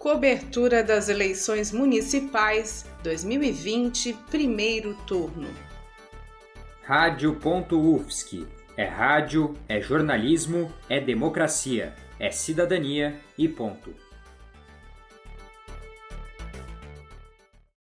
Cobertura das eleições municipais 2020, primeiro turno. Rádio.UFSC. É rádio, é jornalismo, é democracia, é cidadania e ponto.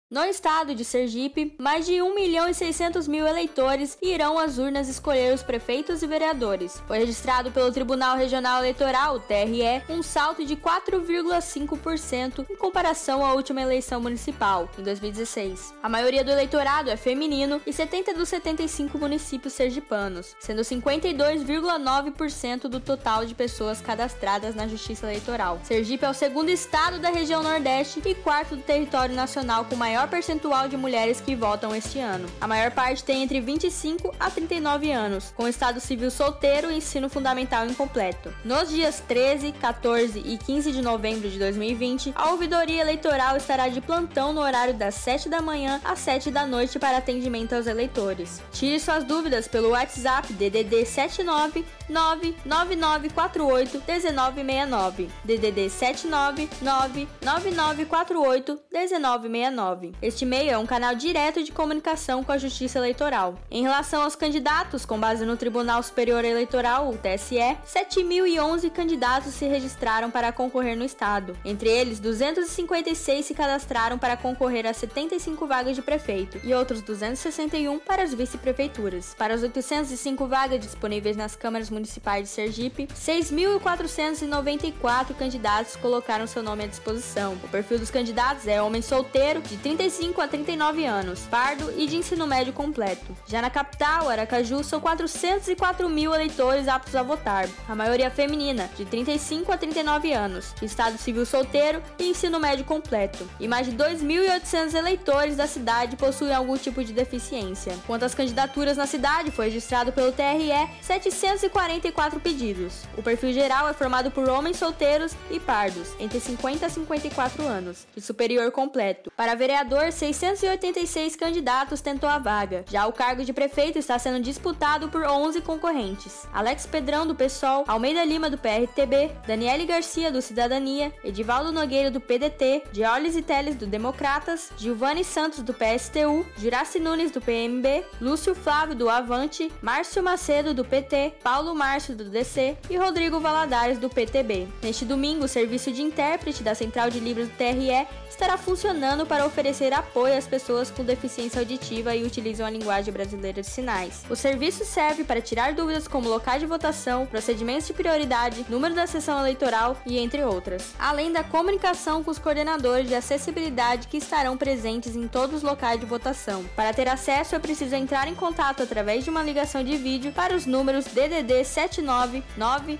No estado de Sergipe, mais de 1 milhão e 600 mil eleitores irão às urnas escolher os prefeitos e vereadores. Foi registrado pelo Tribunal Regional Eleitoral, TRE, um salto de 4,5% em comparação à última eleição municipal, em 2016. A maioria do eleitorado é feminino e 70 dos 75 municípios sergipanos, sendo 52,9% do total de pessoas cadastradas na Justiça Eleitoral. Sergipe é o segundo estado da região Nordeste e quarto do território nacional com maior maior percentual de mulheres que votam este ano. A maior parte tem entre 25 a 39 anos, com estado civil solteiro e ensino fundamental incompleto. Nos dias 13, 14 e 15 de novembro de 2020, a ouvidoria eleitoral estará de plantão no horário das 7 da manhã às 7 da noite para atendimento aos eleitores. Tire suas dúvidas pelo WhatsApp DDD 79 99948 1969. DDD 79 99948 1969. Este meio é um canal direto de comunicação com a Justiça Eleitoral. Em relação aos candidatos, com base no Tribunal Superior Eleitoral, o TSE, 7.011 candidatos se registraram para concorrer no estado. Entre eles, 256 se cadastraram para concorrer a 75 vagas de prefeito e outros 261 para as vice-prefeituras. Para as 805 vagas disponíveis nas câmaras municipais de Sergipe, 6.494 candidatos colocaram seu nome à disposição. O perfil dos candidatos é homem solteiro, de 35 a 39 anos, pardo e de ensino médio completo. Já na capital, Aracaju, são 404 mil eleitores aptos a votar, a maioria feminina, de 35 a 39 anos, estado civil solteiro e ensino médio completo. E mais de 2.800 eleitores da cidade possuem algum tipo de deficiência. Quanto às candidaturas na cidade, foi registrado pelo TRE 744 pedidos. O perfil geral é formado por homens solteiros e pardos, entre 50 a 54 anos, de superior completo. Para vereador, 686 candidatos tentou a vaga. Já o cargo de prefeito está sendo disputado por 11 concorrentes. Alex Pedrão, do PSOL, Almeida Lima, do PRTB, Daniele Garcia, do Cidadania, Edivaldo Nogueira, do PDT, Georges e Teles, do Democratas, Giovanni Santos, do PSTU, Juraci Nunes, do PMB, Lúcio Flávio, do Avante, Márcio Macedo, do PT, Paulo Márcio, do DC e Rodrigo Valadares, do PTB. Neste domingo, o serviço de intérprete da Central de Livros do TRE estará funcionando para oferecer apoio às pessoas com deficiência auditiva e utilizam a linguagem brasileira de sinais. O serviço serve para tirar dúvidas como locais de votação, procedimentos de prioridade, número da sessão eleitoral e entre outras, além da comunicação com os coordenadores de acessibilidade que estarão presentes em todos os locais de votação. Para ter acesso, é preciso entrar em contato através de uma ligação de vídeo para os números DDD 799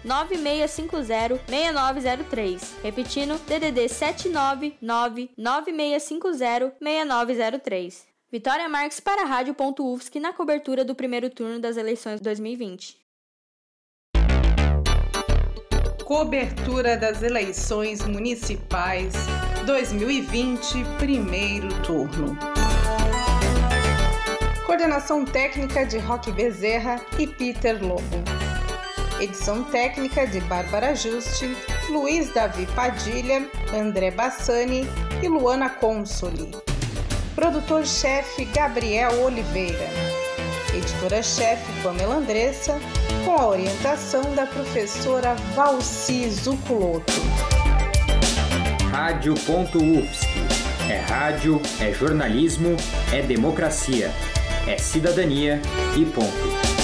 9650 6903. Repetindo, DDD 799 9650 6903. Vitória Marques para a Rádio.UFSC na cobertura do primeiro turno das eleições 2020. Cobertura das eleições municipais 2020, primeiro turno. Coordenação técnica de Roque Bezerra e Peter Lobo. Edição técnica de Bárbara Juste, Luiz Davi Padilha, André Bassani e Luana Consoli. Produtor-chefe Gabriel Oliveira. Editora-chefe Pamela Andressa, com a orientação da professora Valci Zuculoto. Rádio.UFSC. É rádio, é jornalismo, é democracia, é cidadania e ponto.